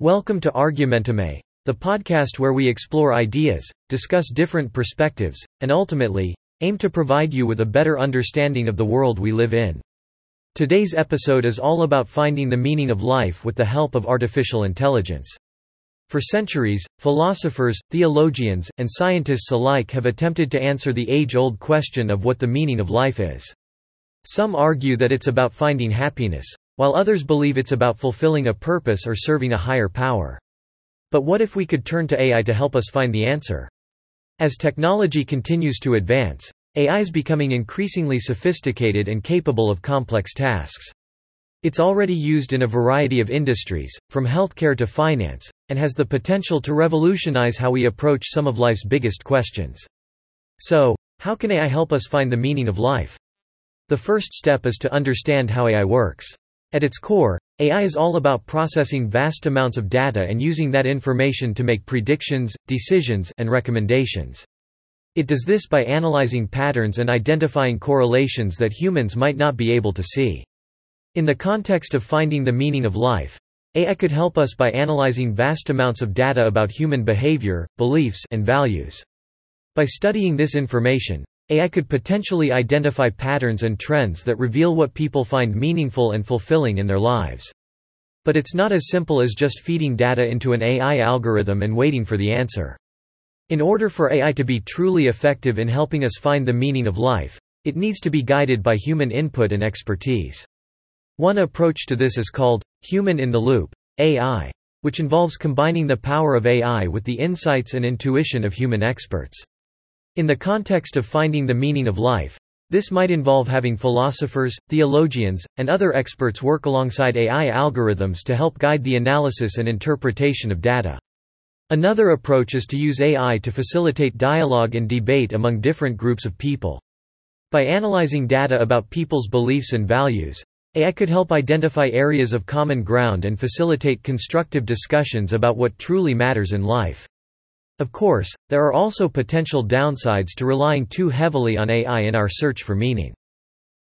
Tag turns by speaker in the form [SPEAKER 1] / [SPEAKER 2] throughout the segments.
[SPEAKER 1] Welcome to Argumentame, the podcast where we explore ideas, discuss different perspectives, and ultimately, aim to provide you with a better understanding of the world we live in. Today's episode is all about finding the meaning of life with the help of artificial intelligence. For centuries, philosophers, theologians, and scientists alike have attempted to answer the age-old question of what the meaning of life is. Some argue that it's about finding happiness, while others believe it's about fulfilling a purpose or serving a higher power. But what if we could turn to AI to help us find the answer? As technology continues to advance, AI is becoming increasingly sophisticated and capable of complex tasks. It's already used in a variety of industries, from healthcare to finance, and has the potential to revolutionize how we approach some of life's biggest questions. So, how can AI help us find the meaning of life? The first step is to understand how AI works. At its core, AI is all about processing vast amounts of data and using that information to make predictions, decisions, and recommendations. It does this by analyzing patterns and identifying correlations that humans might not be able to see. In the context of finding the meaning of life, AI could help us by analyzing vast amounts of data about human behavior, beliefs, and values. By studying this information, AI could potentially identify patterns and trends that reveal what people find meaningful and fulfilling in their lives. But it's not as simple as just feeding data into an AI algorithm and waiting for the answer. In order for AI to be truly effective in helping us find the meaning of life, it needs to be guided by human input and expertise. One approach to this is called human in the loop AI, which involves combining the power of AI with the insights and intuition of human experts. In the context of finding the meaning of life, this might involve having philosophers, theologians, and other experts work alongside AI algorithms to help guide the analysis and interpretation of data. Another approach is to use AI to facilitate dialogue and debate among different groups of people. By analyzing data about people's beliefs and values, AI could help identify areas of common ground and facilitate constructive discussions about what truly matters in life. Of course, there are also potential downsides to relying too heavily on AI in our search for meaning.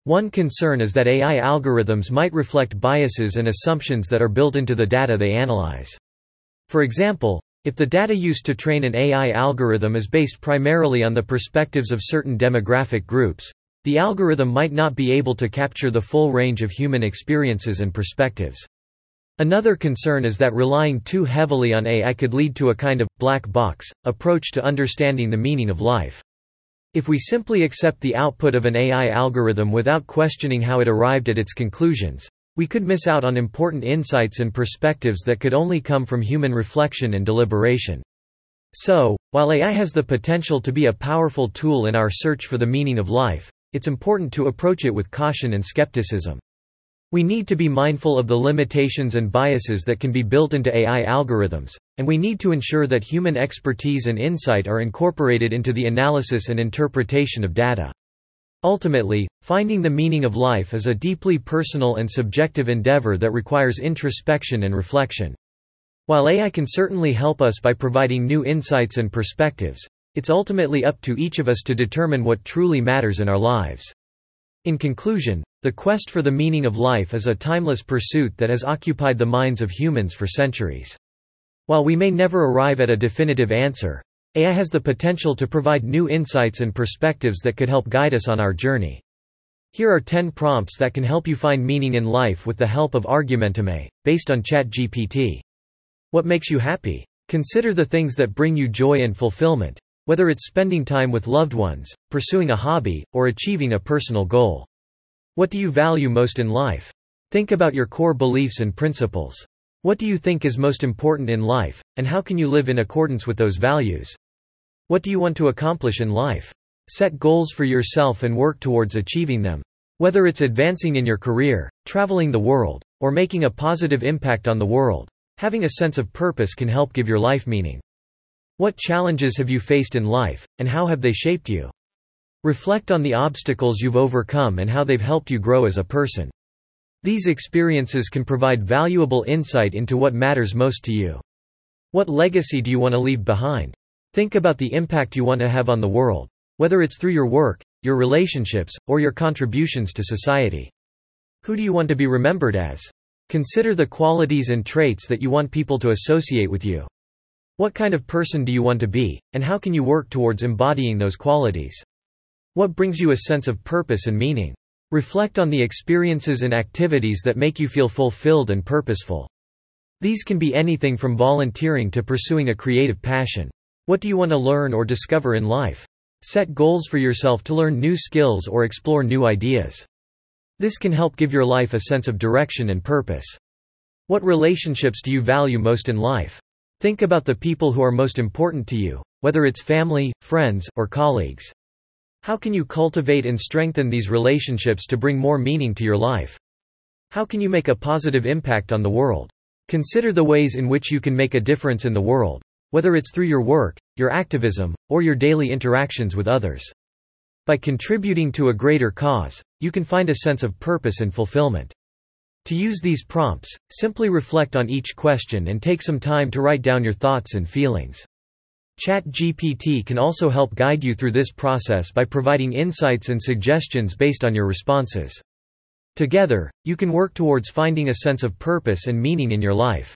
[SPEAKER 1] One concern is that AI algorithms might reflect biases and assumptions that are built into the data they analyze. For example, if the data used to train an AI algorithm is based primarily on the perspectives of certain demographic groups, the algorithm might not be able to capture the full range of human experiences and perspectives. Another concern is that relying too heavily on AI could lead to a kind of black box approach to understanding the meaning of life. If we simply accept the output of an AI algorithm without questioning how it arrived at its conclusions, we could miss out on important insights and perspectives that could only come from human reflection and deliberation. So, while AI has the potential to be a powerful tool in our search for the meaning of life, it's important to approach it with caution and skepticism. We need to be mindful of the limitations and biases that can be built into AI algorithms, and we need to ensure that human expertise and insight are incorporated into the analysis and interpretation of data. Ultimately, finding the meaning of life is a deeply personal and subjective endeavor that requires introspection and reflection. While AI can certainly help us by providing new insights and perspectives, it's ultimately up to each of us to determine what truly matters in our lives. In conclusion, the quest for the meaning of life is a timeless pursuit that has occupied the minds of humans for centuries. While we may never arrive at a definitive answer, AI has the potential to provide new insights and perspectives that could help guide us on our journey. Here are 10 prompts that can help you find meaning in life with the help of Argumentame, based on ChatGPT. What makes you happy? Consider the things that bring you joy and fulfillment. Whether it's spending time with loved ones, pursuing a hobby, or achieving a personal goal. What do you value most in life? Think about your core beliefs and principles. What do you think is most important in life, and how can you live in accordance with those values? What do you want to accomplish in life? Set goals for yourself and work towards achieving them. Whether it's advancing in your career, traveling the world, or making a positive impact on the world, having a sense of purpose can help give your life meaning. What challenges have you faced in life, and how have they shaped you? Reflect on the obstacles you've overcome and how they've helped you grow as a person. These experiences can provide valuable insight into what matters most to you. What legacy do you want to leave behind? Think about the impact you want to have on the world, whether it's through your work, your relationships, or your contributions to society. Who do you want to be remembered as? Consider the qualities and traits that you want people to associate with you. What kind of person do you want to be, and how can you work towards embodying those qualities? What brings you a sense of purpose and meaning? Reflect on the experiences and activities that make you feel fulfilled and purposeful. These can be anything from volunteering to pursuing a creative passion. What do you want to learn or discover in life? Set goals for yourself to learn new skills or explore new ideas. This can help give your life a sense of direction and purpose. What relationships do you value most in life? Think about the people who are most important to you, whether it's family, friends, or colleagues. How can you cultivate and strengthen these relationships to bring more meaning to your life? How can you make a positive impact on the world? Consider the ways in which you can make a difference in the world, whether it's through your work, your activism, or your daily interactions with others. By contributing to a greater cause, you can find a sense of purpose and fulfillment. To use these prompts, simply reflect on each question and take some time to write down your thoughts and feelings. ChatGPT can also help guide you through this process by providing insights and suggestions based on your responses. Together, you can work towards finding a sense of purpose and meaning in your life.